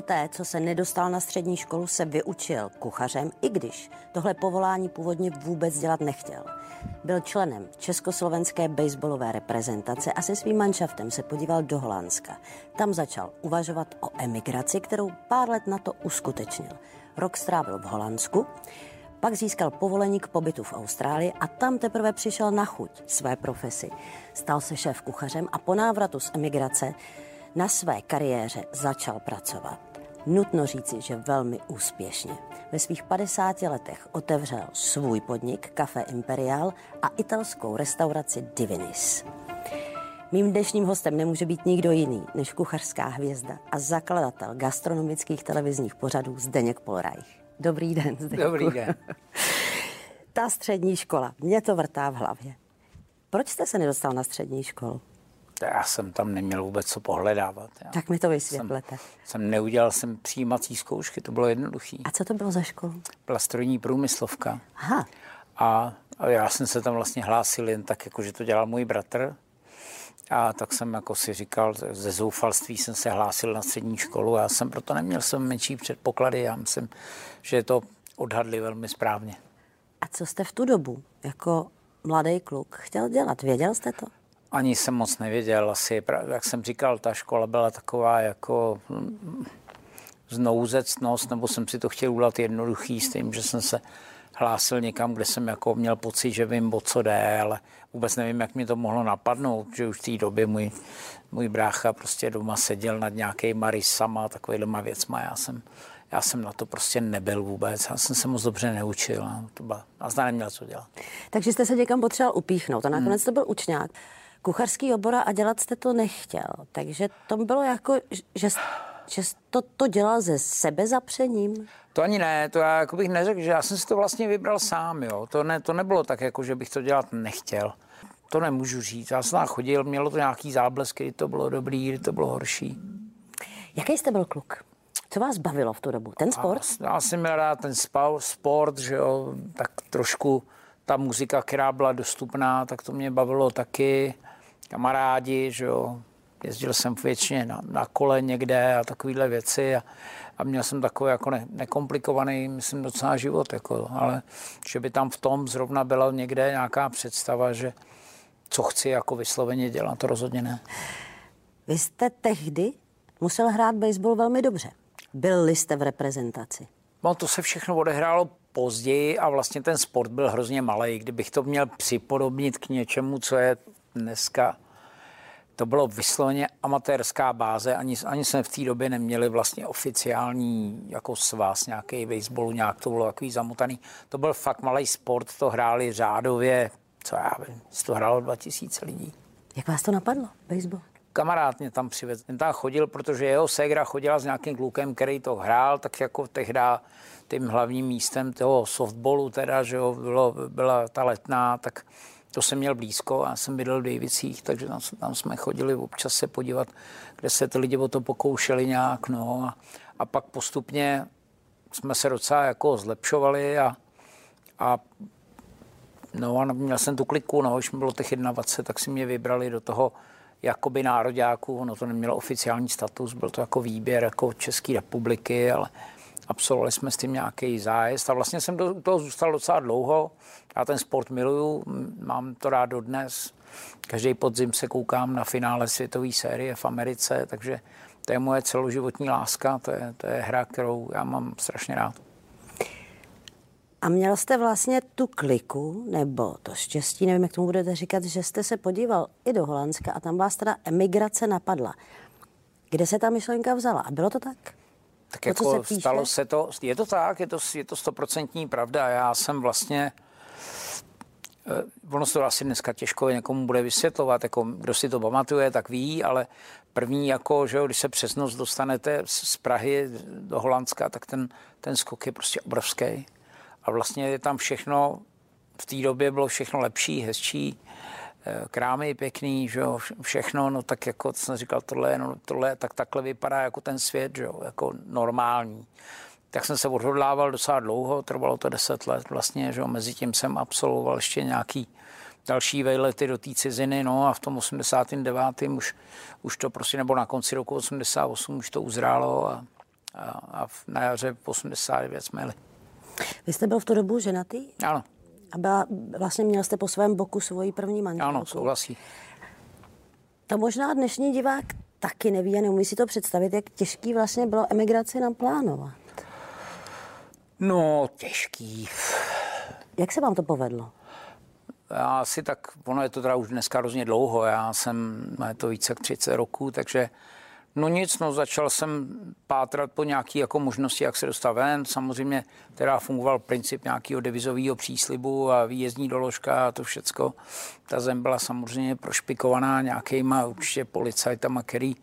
Poté, co se nedostal na střední školu, se vyučil kuchařem, i když tohle povolání původně vůbec dělat nechtěl. Byl členem československé baseballové reprezentace a se svým manšaftem se podíval do Holandska. Tam začal uvažovat o emigraci, kterou pár let na to uskutečnil. Rok strávil v Holandsku, pak získal povolení k pobytu v Austrálii a tam teprve přišel na chuť své profesi. Stal se šéf kuchařem a po návratu z emigrace na své kariéře začal pracovat. Nutno říci, že velmi úspěšně. Ve svých 50 letech otevřel svůj podnik Café Imperial a italskou restauraci Divinis. Mým dnešním hostem nemůže být nikdo jiný než kuchařská hvězda a zakladatel gastronomických televizních pořadů Zdeněk Polreich. Dobrý den, Zdeňku. Dobrý den. Ta střední škola, mě to vrtá v hlavě. Proč jste se nedostal na střední školu? Já jsem tam neměl vůbec co pohledávat. Já tak mi to vysvětlete. Jsem, jsem neudělal jsem přijímací zkoušky, to bylo jednoduchý. A co to bylo za školu? Byla strojní průmyslovka. Aha. A, a já jsem se tam vlastně hlásil jen tak, jako že to dělal můj bratr. A tak jsem jako si říkal, ze zoufalství jsem se hlásil na střední školu a já jsem proto neměl jsem menší předpoklady. Já myslím, že to odhadli velmi správně. A co jste v tu dobu jako mladý kluk chtěl dělat? Věděl jste to? Ani jsem moc nevěděl. Asi, jak jsem říkal, ta škola byla taková jako hm, znouzecnost, nebo jsem si to chtěl udělat jednoduchý s tím, že jsem se hlásil někam, kde jsem jako měl pocit, že vím, o co jde, ale vůbec nevím, jak mi to mohlo napadnout, že už v té době můj, můj brácha prostě doma seděl nad nějakýma rysama, takovýhlema věcma. Já jsem, já jsem na to prostě nebyl vůbec. Já jsem se moc dobře neučil. A to byla, a zda neměl co dělat. Takže jste se někam potřeboval upíchnout a nakonec hmm. to byl učňák. Kuchařský obor a dělat jste to nechtěl. Takže to bylo jako, že, že to, to dělal ze sebe zapřením? To ani ne, to já jako bych neřekl, že já jsem si to vlastně vybral sám, jo. To, ne, to nebylo tak, jako že bych to dělat nechtěl. To nemůžu říct. Já jsem tam chodil, mělo to nějaký záblesky, kdy to bylo dobrý, kdy to bylo horší. Jaký jste byl kluk? Co vás bavilo v tu dobu? Ten sport? Já, já jsem měl rád ten sport, že jo, tak trošku ta muzika, která byla dostupná, tak to mě bavilo taky. Kamarádi, že jo, jezdil jsem většině na, na kole někde a takovéhle věci a, a měl jsem takový jako ne, nekomplikovaný, myslím, docela život, jako, ale že by tam v tom zrovna byla někde nějaká představa, že co chci jako vysloveně dělat, to rozhodně ne. Vy jste tehdy musel hrát baseball velmi dobře. Byl jste v reprezentaci? No to se všechno odehrálo později a vlastně ten sport byl hrozně malý. Kdybych to měl připodobnit k něčemu, co je dneska to bylo vysloveně amatérská báze, ani, ani jsme v té době neměli vlastně oficiální jako svaz nějaký baseballu, nějak to bylo takový zamotaný. To byl fakt malý sport, to hráli řádově, co já vím, to hrálo 2000 lidí. Jak vás to napadlo, baseball? Kamarád mě tam přivedl. Ten tam chodil, protože jeho ségra chodila s nějakým klukem, který to hrál, tak jako tehdy tím hlavním místem toho softballu teda, že jo, bylo, byla ta letná, tak to jsem měl blízko, já jsem bydlel v Davicích, takže tam, tam jsme chodili občas se podívat, kde se ty lidi o to pokoušeli nějak, no a, a pak postupně jsme se docela jako zlepšovali a, a no a měl jsem tu kliku, no, už mi bylo těch 21, tak si mě vybrali do toho jakoby nároďáků, no to nemělo oficiální status, byl to jako výběr jako České republiky, ale absolvovali jsme s tím nějaký zájezd a vlastně jsem do toho zůstal docela dlouho. Já ten sport miluju, mám to rád dodnes. Každý podzim se koukám na finále světové série v Americe, takže to je moje celoživotní láska, to je, to je hra, kterou já mám strašně rád. A měl jste vlastně tu kliku, nebo to štěstí, nevím, jak tomu budete říkat, že jste se podíval i do Holandska a tam vás teda emigrace napadla. Kde se ta myšlenka vzala? A bylo to tak? Tak to, jako se stalo se to, je to tak, je to, je to stoprocentní pravda. Já jsem vlastně, eh, ono se to asi dneska těžko někomu bude vysvětlovat, jako kdo si to pamatuje, tak ví, ale první, jako, že jo, když se přes noc dostanete z Prahy do Holandska, tak ten, ten skok je prostě obrovský. A vlastně je tam všechno, v té době bylo všechno lepší, hezčí, krámy pěkný, že jo, všechno, no tak jako jsem říkal, tohle, no, tohle, tak takhle vypadá jako ten svět, že jo, jako normální. Tak jsem se odhodlával docela dlouho, trvalo to deset let vlastně, že jo, mezi tím jsem absolvoval ještě nějaký další vejlety do té ciziny, no a v tom 89. už, už to prostě, nebo na konci roku 88 už to uzrálo a, A, a na jaře 89 jsme jeli. Vy jste byl v tu dobu ženatý? Ano. A byla, vlastně měl jste po svém boku svoji první manželku? Ano, souhlasí. To možná dnešní divák taky neví a neumí si to představit, jak těžký vlastně bylo emigraci naplánovat. No, těžký. Jak se vám to povedlo? Já si tak, ono je to teda už dneska hrozně dlouho, já jsem, je to více jak 30 roků, takže No nic, no začal jsem pátrat po nějaké jako možnosti, jak se dostat ven. Samozřejmě teda fungoval princip nějakého devizového příslibu a výjezdní doložka a to všecko. Ta zem byla samozřejmě prošpikovaná nějakýma určitě policajtama, který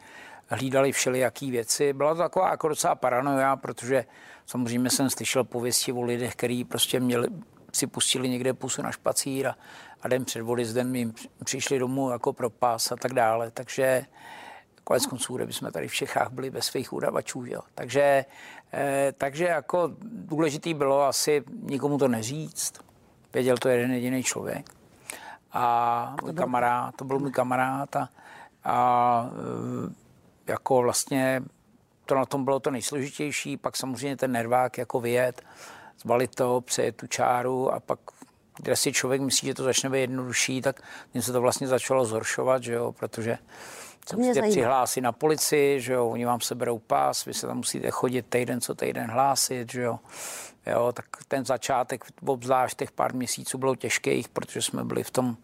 hlídali všelijaký věci. Byla to taková jako docela paranoja, protože samozřejmě jsem slyšel pověsti o lidech, kteří prostě měli, si pustili někde pusu na špacír a, a den před odjezdem jim přišli domů jako pro pás a tak dále. Takže Konec konců, kde jsme tady v Čechách byli bez svých udavačů. Jo. Takže, eh, takže jako důležitý bylo asi nikomu to neříct. Věděl to jeden jediný člověk. A můj kamarád, to byl můj kamarád a, a eh, jako vlastně to na tom bylo to nejsložitější, pak samozřejmě ten nervák jako vyjet, zbalit to, přejet tu čáru a pak kde si člověk myslí, že to začne být jednodušší, tak mě se to vlastně začalo zhoršovat, že jo, protože co mě zajímá. přihlásí na policii, že jo, oni vám seberou pás, vy se tam musíte chodit týden co týden hlásit, že jo. Jo, tak ten začátek, obzvlášť těch pár měsíců bylo těžkých, protože jsme byli v tom,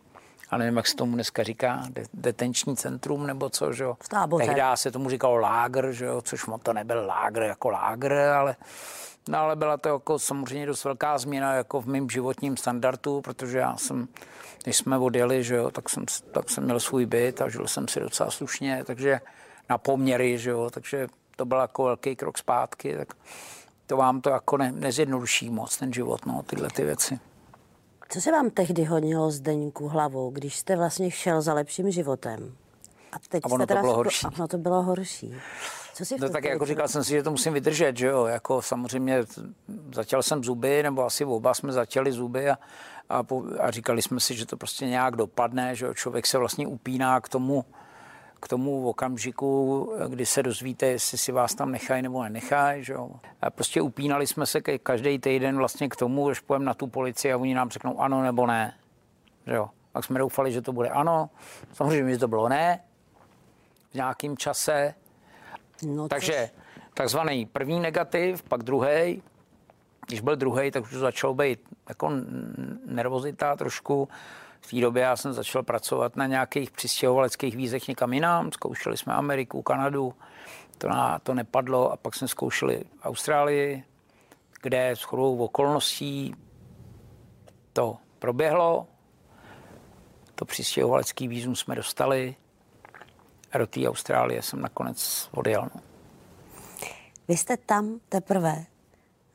a nevím, jak se tomu dneska říká, detenční centrum nebo co, že jo. Tehdy se tomu říkalo lágr, že jo, což to nebyl lágr jako lágr, ale No ale byla to jako samozřejmě dost velká změna jako v mém životním standardu, protože já jsem, když jsme odjeli, že jo, tak jsem, tak jsem měl svůj byt a žil jsem si docela slušně, takže na poměry, že jo, takže to byl jako velký krok zpátky, tak to vám to jako ne, nezjednoduší moc ten život, no, tyhle ty věci. Co se vám tehdy hodilo Zdeňku hlavou, když jste vlastně šel za lepším životem? A, teď a ono to bylo horší. Ono to bylo horší. Co si no tak jako říkal jsem si, že to musím vydržet, že jo, jako samozřejmě začal jsem zuby, nebo asi oba jsme začali zuby a, a, a říkali jsme si, že to prostě nějak dopadne, že jo, člověk se vlastně upíná k tomu, k tomu okamžiku, kdy se dozvíte, jestli si vás tam nechají nebo nenechají. Že jo. A prostě upínali jsme se každý týden vlastně k tomu, že půjdeme na tu policii a oni nám řeknou ano nebo ne. Že jo. Pak jsme doufali, že to bude ano. Samozřejmě, že to bylo ne. V nějakém čase. No, Takže což... takzvaný první negativ, pak druhý. Když byl druhý, tak už začal být jako nervozita trošku. V té době já jsem začal pracovat na nějakých přistěhovaleckých vízech někam jinam. Zkoušeli jsme Ameriku, Kanadu, to, na, to nepadlo a pak jsme zkoušeli Austrálii, kde s chodou okolností to proběhlo. To přistěhovalecký vízum jsme dostali do té Austrálie jsem nakonec odjel. No. Vy jste tam teprve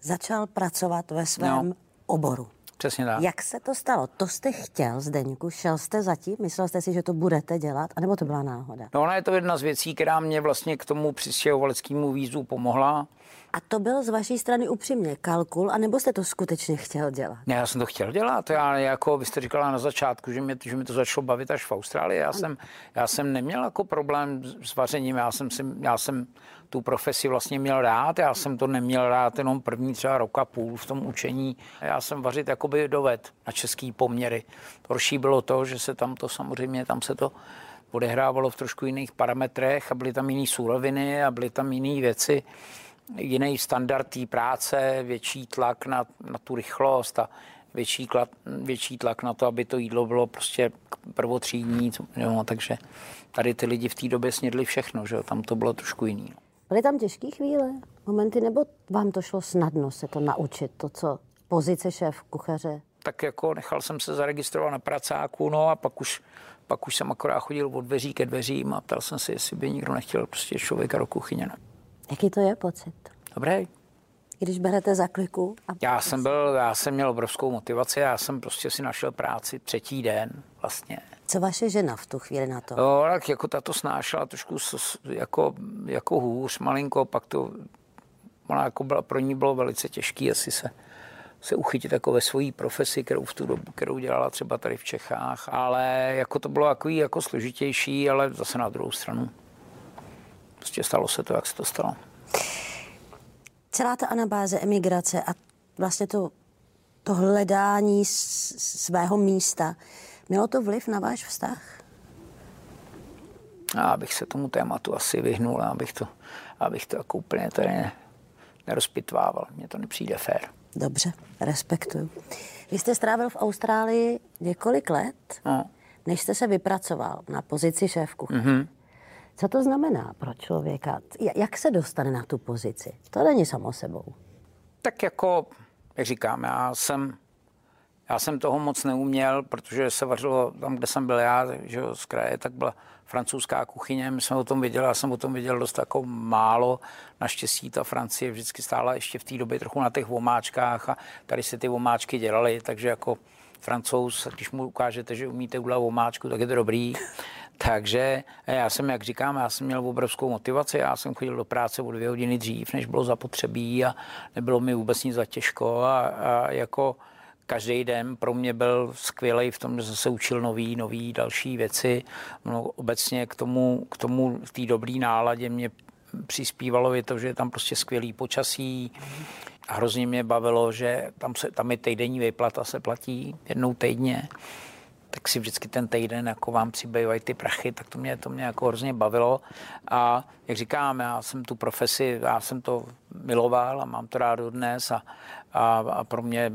začal pracovat ve svém no. oboru. Přesně tak. Jak se to stalo? To jste chtěl, Zdeňku? Šel jste zatím? Myslel jste si, že to budete dělat? A nebo to byla náhoda? No ona je to jedna z věcí, která mě vlastně k tomu přistěhovaleckému vízu pomohla. A to byl z vaší strany upřímně kalkul, anebo jste to skutečně chtěl dělat? Ne, já jsem to chtěl dělat. Já jako, vy jste říkala na začátku, že mě, že mi to začalo bavit až v Austrálii. Já, jsem, já jsem neměl jako problém s vařením. Já jsem, si, já jsem tu profesi vlastně měl rád. Já jsem to neměl rád jenom první třeba rok a půl v tom učení. Já jsem vařit jakoby doved na český poměry. Horší bylo to, že se tam to samozřejmě, tam se to odehrávalo v trošku jiných parametrech a byly tam jiné suroviny a byly tam jiné věci jiný standard té práce, větší tlak na, na tu rychlost a větší, klad, větší tlak na to, aby to jídlo bylo prostě prvotřídní. Jo, takže tady ty lidi v té době snědli všechno, že jo, tam to bylo trošku jiný. Byly tam těžké chvíle, momenty, nebo vám to šlo snadno se to naučit, to, co pozice šéf kuchaře? Tak jako nechal jsem se zaregistrovat na pracáku, no a pak už, pak už jsem akorát chodil od dveří ke dveřím a ptal jsem se, jestli by nikdo nechtěl prostě člověka do kuchyně. Jaký to je pocit? Dobrý. Když berete za kliku? A já jsem byl, já jsem měl obrovskou motivaci, já jsem prostě si našel práci třetí den vlastně. Co vaše žena v tu chvíli na to? Jo, tak jako ta to snášela trošku jako, jako hůř, malinko, pak to, ona jako byla, pro ní bylo velice těžké asi se, se uchytit jako ve své profesi, kterou v tu dobu, kterou dělala třeba tady v Čechách, ale jako to bylo jako, jako složitější, ale zase na druhou stranu. Prostě stalo se to, jak se to stalo. Celá ta anabáze emigrace a vlastně to, to hledání svého místa, mělo to vliv na váš vztah? A abych se tomu tématu asi vyhnul, abych to, abych to jako úplně tady nerozpitvával. Mně to nepřijde fér. Dobře, respektuju. Vy jste strávil v Austrálii několik let, no. než jste se vypracoval na pozici šéfku. Mm-hmm. Co to znamená pro člověka? Jak se dostane na tu pozici? To není samo sebou. Tak jako, jak říkám, já jsem, já jsem toho moc neuměl, protože se vařilo tam, kde jsem byl já, že z kraje, tak byla francouzská kuchyně. My jsme o tom viděli, já jsem o tom viděl dost jako málo. Naštěstí ta Francie vždycky stála ještě v té době trochu na těch vomáčkách a tady se ty vomáčky dělaly, takže jako francouz, když mu ukážete, že umíte udělat vomáčku, tak je to dobrý. Takže já jsem, jak říkám, já jsem měl obrovskou motivaci, já jsem chodil do práce o dvě hodiny dřív, než bylo zapotřebí a nebylo mi vůbec nic za těžko a, a jako každý den pro mě byl skvělý v tom, že jsem se učil nový, nový další věci. No, obecně k tomu, k tomu v té dobré náladě mě přispívalo je to, že je tam prostě skvělý počasí. A hrozně mě bavilo, že tam, se, tam je týdenní výplata, se platí jednou týdně tak si vždycky ten týden jako vám přibývají ty prachy, tak to mě, to mě jako hrozně bavilo. A jak říkám, já jsem tu profesi, já jsem to miloval a mám to rád dnes a, a, a pro, mě,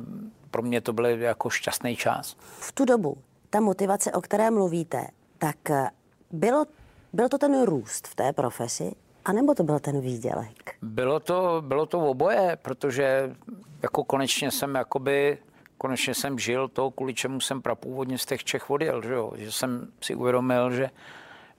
pro mě to byl jako šťastný čas. V tu dobu ta motivace, o které mluvíte, tak bylo, byl to ten růst v té profesi, anebo to byl ten výdělek? Bylo to, bylo to oboje, protože jako konečně jsem jakoby konečně jsem žil to, kvůli čemu jsem prapůvodně z těch Čech odjel, že, jo? že jsem si uvědomil, že,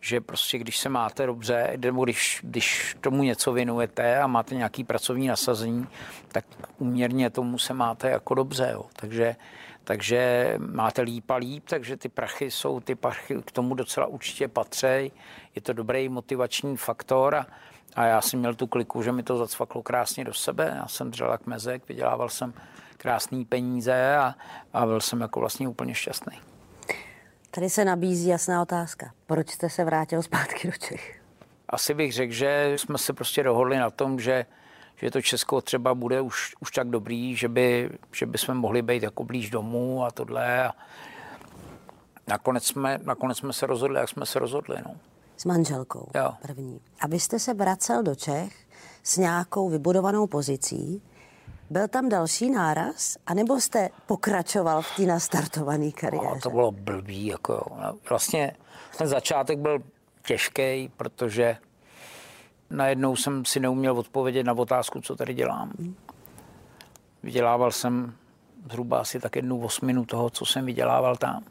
že prostě když se máte dobře, nebo když, když tomu něco věnujete a máte nějaký pracovní nasazení, tak uměrně tomu se máte jako dobře. Jo? Takže, takže máte líp a líp, takže ty prachy jsou, ty prachy k tomu docela určitě patří. Je to dobrý motivační faktor a, a já jsem měl tu kliku, že mi to zacvaklo krásně do sebe. Já jsem dřel jak mezek, vydělával jsem krásné peníze a, a byl jsem jako vlastně úplně šťastný. Tady se nabízí jasná otázka. Proč jste se vrátil zpátky do Čech? Asi bych řekl, že jsme se prostě dohodli na tom, že, že to Česko třeba bude už, už tak dobrý, že by, že by jsme mohli být jako blíž domů a tohle. A nakonec, jsme, nakonec jsme se rozhodli, jak jsme se rozhodli. No. S manželkou jo. první. Abyste se vracel do Čech s nějakou vybudovanou pozicí, byl tam další náraz, anebo jste pokračoval v té nastartované kariéře? No, to bylo blbý. Jako, vlastně ten začátek byl těžký, protože najednou jsem si neuměl odpovědět na otázku, co tady dělám. Vydělával jsem zhruba asi tak jednu osminu toho, co jsem vydělával tam.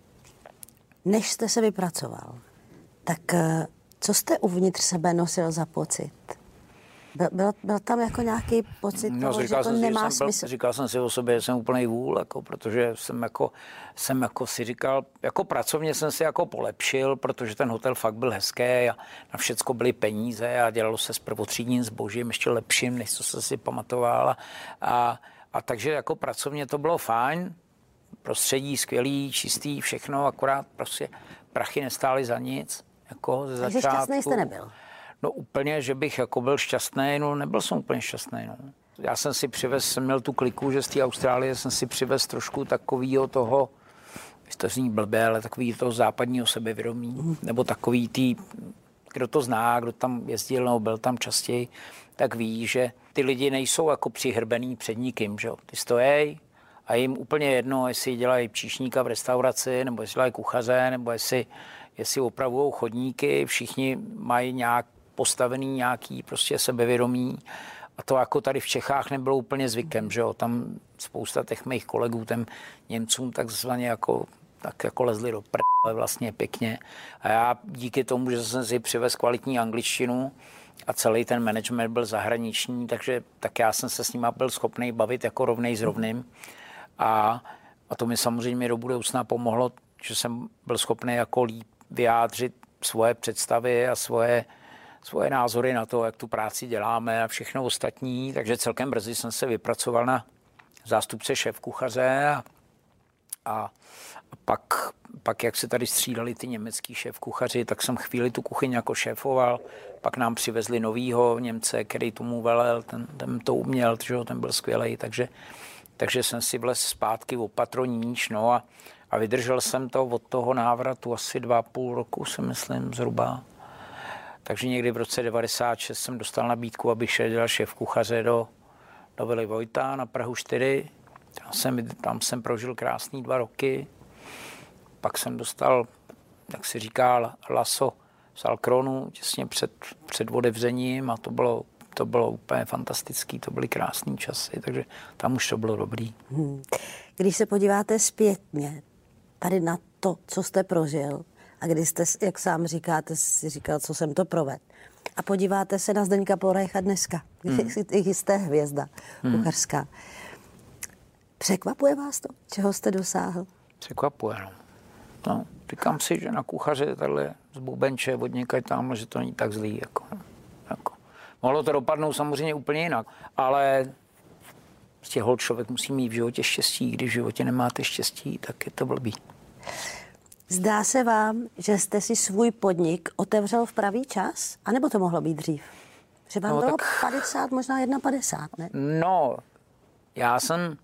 Než jste se vypracoval, tak eh, co jste uvnitř sebe nosil za pocit? Byl, byl, byl tam jako nějaký pocit no, toho, že to jsem, nemá že smysl? Byl, říkal jsem si o sobě, že jsem úplný vůl, jako, protože jsem jako, jsem jako si říkal, jako pracovně jsem si jako polepšil, protože ten hotel fakt byl hezký a na všecko byly peníze a dělalo se s prvotřídním zbožím ještě lepším, než co jsem si pamatoval. A, a, a takže jako pracovně to bylo fajn, prostředí skvělý, čistý, všechno, akorát prostě prachy nestály za nic. Jako ze Takže začátku. šťastný jste nebyl? No úplně, že bych jako byl šťastný, no nebyl jsem úplně šťastný. No. Já jsem si přivez, jsem měl tu kliku, že z té Austrálie jsem si přivez trošku takového toho, to zní blbě, ale takový toho západního sebevědomí, nebo takový tý, kdo to zná, kdo tam jezdil nebo byl tam častěji, tak ví, že ty lidi nejsou jako přihrbený před nikým, že jo. Ty stojí a jim úplně jedno, jestli dělají příšníka v restauraci, nebo jestli dělají kuchaře, nebo jestli, jestli opravují chodníky, všichni mají nějak postavený nějaký prostě sebevědomí. A to jako tady v Čechách nebylo úplně zvykem, že jo. Tam spousta těch mých kolegů, těm Němcům takzvaně jako, tak jako lezli do prdele vlastně pěkně. A já díky tomu, že jsem si přivez kvalitní angličtinu, a celý ten management byl zahraniční, takže tak já jsem se s nima byl schopný bavit jako rovnej s rovným. A, a to mi samozřejmě do budoucna pomohlo, že jsem byl schopný jako líp vyjádřit svoje představy a svoje, svoje názory na to, jak tu práci děláme a všechno ostatní. Takže celkem brzy jsem se vypracoval na zástupce šéf kuchaře a, a, pak, pak, jak se tady střídali ty německý šéf kuchaři, tak jsem chvíli tu kuchyň jako šéfoval. Pak nám přivezli novýho Němce, který tomu velel, ten, ten to uměl, že ten byl skvělý, takže, takže jsem si vlez zpátky o patroníč, no a, a vydržel jsem to od toho návratu asi dva půl roku, si myslím, zhruba. Takže někdy v roce 96 jsem dostal nabídku, abych šel dělat šéf kuchaře do, do Vily Vojta na Prahu 4. Tam jsem, tam jsem prožil krásný dva roky. Pak jsem dostal, jak se říká, laso z Alkronu těsně před, před otevřením a to bylo, to bylo úplně fantastický, to byly krásné časy, takže tam už to bylo dobrý. Hmm. Když se podíváte zpětně tady na to, co jste prožil, a když jste, jak sám říkáte, si říkal, co jsem to proved. A podíváte se na Zdeňka Polrecha dneska, hmm. jste hvězda hmm. kuchařská. Překvapuje vás to, čeho jste dosáhl? Překvapuje, no. no. Říkám si, že na kuchaře takhle z bubenče od někaď tam, že to není tak zlý. Jako, jako. Mohlo to dopadnout samozřejmě úplně jinak, ale z těch člověk musí mít v životě štěstí. Když v životě nemáte štěstí, tak je to blbý. Zdá se vám, že jste si svůj podnik otevřel v pravý čas? A nebo to mohlo být dřív? Že vám no, bylo tak... 50, možná 51, ne? No, já jsem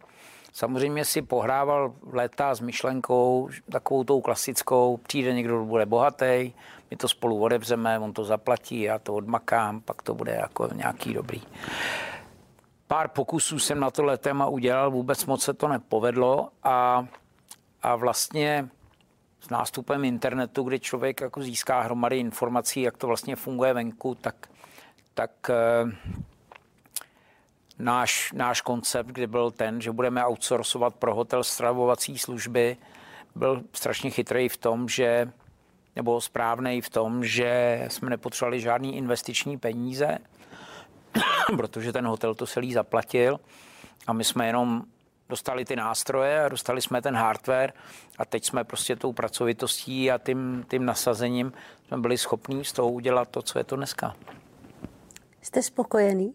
samozřejmě si pohrával léta s myšlenkou, takovou tou klasickou, přijde někdo, kdo bude bohatý, my to spolu odevřeme, on to zaplatí, já to odmakám, pak to bude jako nějaký dobrý. Pár pokusů jsem na tohle téma udělal, vůbec moc se to nepovedlo a, a vlastně nástupem internetu, kdy člověk jako získá hromady informací, jak to vlastně funguje venku, tak, tak eh, náš, náš koncept, kdy byl ten, že budeme outsourcovat pro hotel stravovací služby, byl strašně chytrý v tom, že nebo správný v tom, že jsme nepotřebovali žádný investiční peníze, protože ten hotel to celý zaplatil a my jsme jenom dostali ty nástroje a dostali jsme ten hardware a teď jsme prostě tou pracovitostí a tím, tím nasazením jsme byli schopní z toho udělat to, co je to dneska. Jste spokojený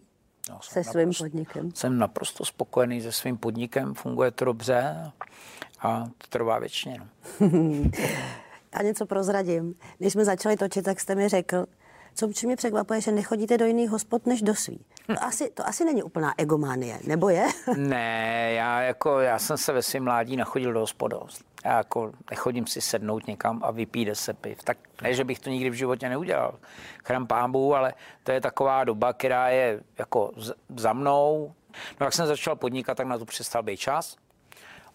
no, se svým naprosto, podnikem? Jsem naprosto spokojený se svým podnikem, funguje to dobře a to trvá věčně. No. a něco prozradím. Když jsme začali točit, tak jste mi řekl, co mě překvapuje, že nechodíte do jiných hospod než do svý. To asi, to asi není úplná egománie, nebo je? ne, já, jako, já jsem se ve svém mládí nachodil do hospodov. Já jako nechodím si sednout někam a vypít se piv. Tak ne, že bych to nikdy v životě neudělal. Chrám pámbu, ale to je taková doba, která je jako za mnou. No jak jsem začal podnikat, tak na to přestal být čas.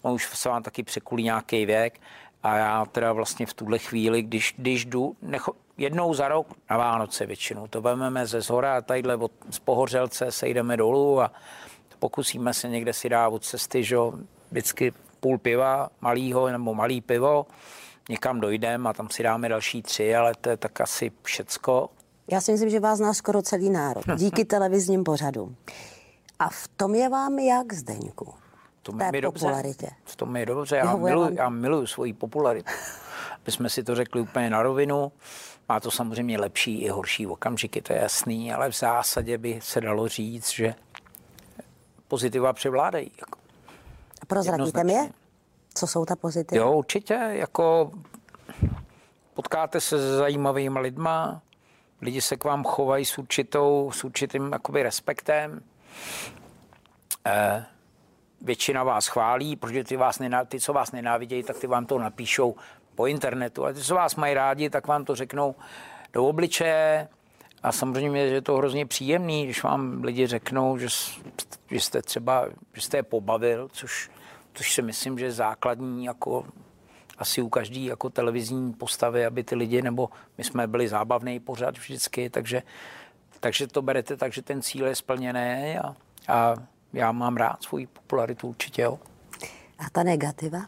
On už se vám taky překulí nějaký věk. A já teda vlastně v tuhle chvíli, když, když jdu, necho, jednou za rok na Vánoce většinou. To vezmeme ze zhora a tadyhle od, z Pohořelce se jdeme dolů a pokusíme se někde si dát od cesty, že vždycky půl piva malýho nebo malý pivo, někam dojdeme a tam si dáme další tři, ale to je tak asi všecko. Já si myslím, že vás zná skoro celý národ, díky televizním pořadům. A v tom je vám jak, Zdeňku? To mi popularitě. Dobře. V tom je dobře. Já miluji, já miluji svoji popularitu. Aby jsme si to řekli úplně na rovinu. Má to samozřejmě lepší i horší okamžiky, to je jasný, ale v zásadě by se dalo říct, že pozitiva převládají. Jako. A prozradíte mi je? Co jsou ta pozitiva? Jo, určitě. Jako potkáte se s zajímavými lidma, lidi se k vám chovají s, určitou, s určitým jakoby respektem. Eh, většina vás chválí, protože ty, vás nená, ty, co vás nenávidějí, tak ty vám to napíšou po internetu. Ale ty, co vás mají rádi, tak vám to řeknou do obličeje. A samozřejmě že je to hrozně příjemný, když vám lidi řeknou, že, že jste třeba, že jste je pobavil, což, což si myslím, že je základní jako asi u každý jako televizní postavy, aby ty lidi, nebo my jsme byli zábavný pořád vždycky, takže, takže to berete tak, že ten cíl je splněný a, a já mám rád svoji popularitu určitě, jo. A ta negativa?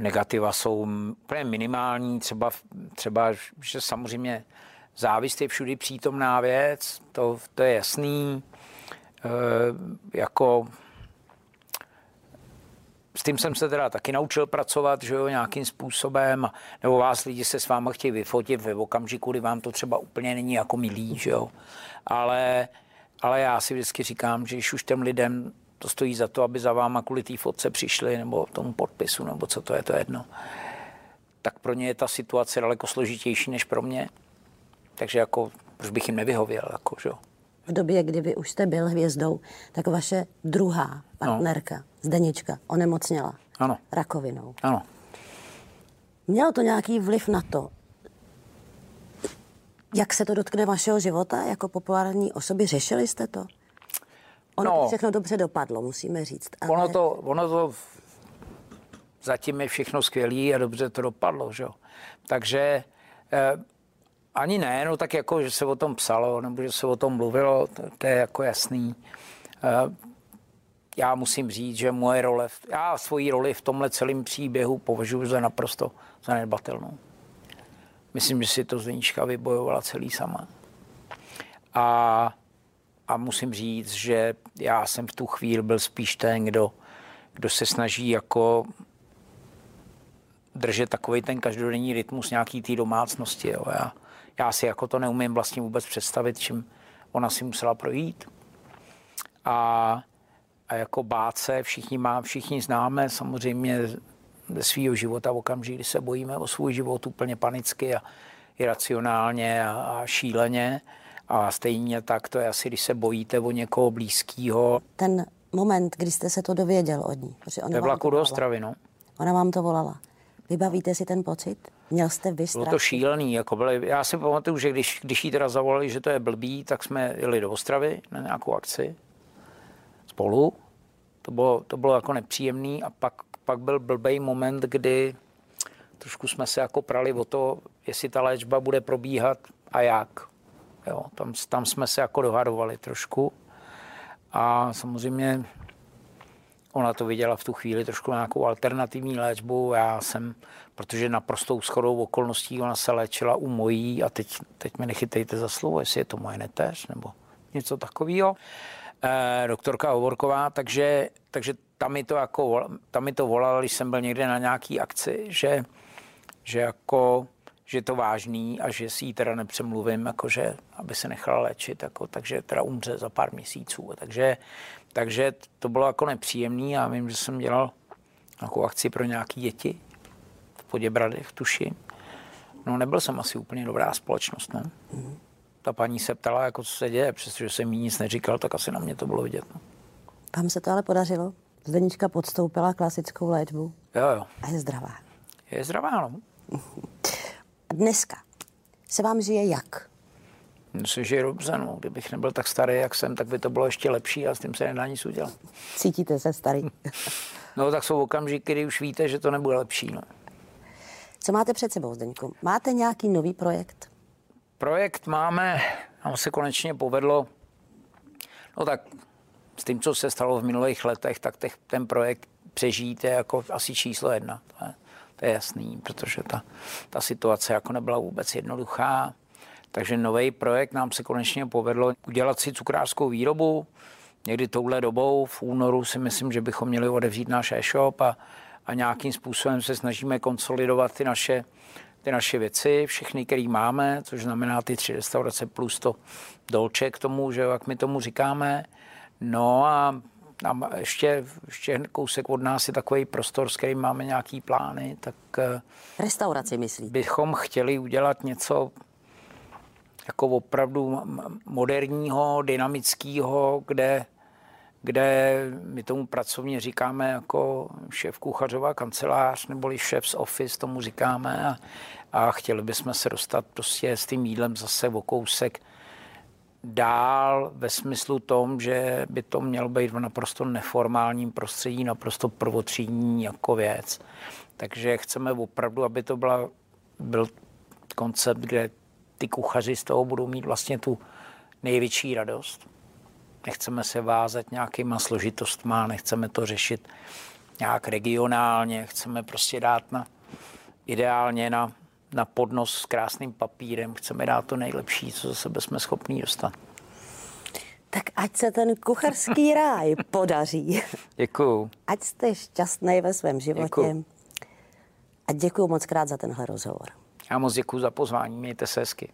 Negativa jsou úplně minimální, třeba, třeba že samozřejmě závist je všudy přítomná věc, to, to je jasný. E, jako s tím jsem se teda taky naučil pracovat, že jo, nějakým způsobem, nebo vás lidi se s váma chtějí vyfotit ve okamžiku, kdy vám to třeba úplně není jako milý, že jo. Ale ale já si vždycky říkám, že když už těm lidem to stojí za to, aby za váma kvůli té fotce přišli, nebo tomu podpisu, nebo co to je, to jedno. tak pro ně je ta situace daleko složitější než pro mě. Takže jako, proč bych jim nevyhověl, jako, že? V době, kdy vy už jste byl hvězdou, tak vaše druhá partnerka, no. Zdenička, onemocněla ano. rakovinou. Ano. Mělo to nějaký vliv na to, jak se to dotkne vašeho života jako populární osoby? Řešili jste to? Ono no, to všechno dobře dopadlo, musíme říct. Ale... Ono, to, ono to zatím je všechno skvělé a dobře to dopadlo. Že? Takže eh, ani ne, no tak jako, že se o tom psalo, nebo že se o tom mluvilo, to, to je jako jasný. Eh, já musím říct, že moje role, já svoji roli v tomhle celém příběhu považuji za naprosto zanedbatelnou. Myslím, že si to Zdeníčka vybojovala celý sama. A, a musím říct, že já jsem v tu chvíli byl spíš ten, kdo, kdo se snaží jako držet takový ten každodenní rytmus nějaký té domácnosti. Jo. Já, já si jako to neumím vlastně vůbec představit, čím ona si musela projít. A, a jako báce všichni, má, všichni známe samozřejmě ze svého života okamžik, kdy se bojíme o svůj život úplně panicky a iracionálně a, a šíleně. A stejně tak to je asi, když se bojíte o někoho blízkého. Ten moment, kdy jste se to dověděl od ní. Ona Ve vlaku do Ostravy, no. Ona vám to volala. Vybavíte si ten pocit? Měl jste vy Bylo to šílený. Jako byli, já si pamatuju, že když, když jí teda zavolali, že to je blbý, tak jsme jeli do Ostravy na nějakou akci spolu. To bylo, to bylo jako nepříjemný a pak, pak byl blbý moment, kdy trošku jsme se jako prali o to, jestli ta léčba bude probíhat a jak. Jo, tam, tam jsme se jako dohadovali trošku. A samozřejmě ona to viděla v tu chvíli trošku nějakou alternativní léčbu. Já jsem, protože naprostou schodou okolností ona se léčila u mojí a teď, teď mi nechytejte za slovo, jestli je to moje neteř nebo něco takového. Eh, doktorka Hovorková, takže, takže tam mi to, jako, tam mi to volala, když jsem byl někde na nějaký akci, že, že jako že je to vážný a že si ji teda nepřemluvím, jakože, aby se nechala léčit, jako, takže teda umře za pár měsíců. Takže, takže to bylo jako nepříjemný a vím, že jsem dělal nějakou akci pro nějaké děti v Poděbradech, tuším. No nebyl jsem asi úplně dobrá společnost, ne? Mm. Ta paní se ptala, jako co se děje, přestože jsem jí nic neříkal, tak asi na mě to bylo vidět. No. Vám se to ale podařilo? Zdenička podstoupila klasickou léčbu. Jo, jo. A je zdravá. Je zdravá, no. Dneska se vám žije jak? Myslím, že je dobře. No. Kdybych nebyl tak starý, jak jsem, tak by to bylo ještě lepší a s tím se nedá nic udělat. Cítíte se starý? no tak jsou okamžiky, kdy už víte, že to nebude lepší. No. Co máte před sebou, Zdeňku? Máte nějaký nový projekt? Projekt máme, nám se konečně povedlo, no tak s tím, co se stalo v minulých letech, tak ten projekt přežít je jako asi číslo jedna. To je, to je jasný, protože ta, ta situace jako nebyla vůbec jednoduchá. Takže nový projekt nám se konečně povedlo udělat si cukrářskou výrobu. Někdy touhle dobou, v únoru si myslím, že bychom měli odevřít náš e-shop a, a nějakým způsobem se snažíme konsolidovat ty naše, ty naše věci, všechny, které máme, což znamená ty tři restaurace plus to dolče k tomu, že jak my tomu říkáme. No a a ještě, ještě kousek od nás je takový prostor, s kterým máme nějaký plány, tak... Eh, Restauraci myslí. Bychom chtěli udělat něco jako opravdu moderního, dynamického, kde, kde my tomu pracovně říkáme jako šéf kuchařová kancelář neboli šéf z office, tomu říkáme a, a chtěli bychom se dostat prostě s tím jídlem zase o kousek dál ve smyslu tom, že by to mělo být v naprosto neformálním prostředí, naprosto prvotřídní jako věc. Takže chceme opravdu, aby to byla, byl koncept, kde ty kuchaři z toho budou mít vlastně tu největší radost. Nechceme se vázat nějakýma složitostma, nechceme to řešit nějak regionálně, chceme prostě dát na ideálně na na podnos s krásným papírem. Chceme dát to nejlepší, co za sebe jsme schopní dostat. Tak ať se ten kucharský ráj podaří. Děkuju. Ať jste šťastný ve svém životě. Děkuju. A děkuji moc krát za tenhle rozhovor. Já moc děkuji za pozvání. Mějte se hezky.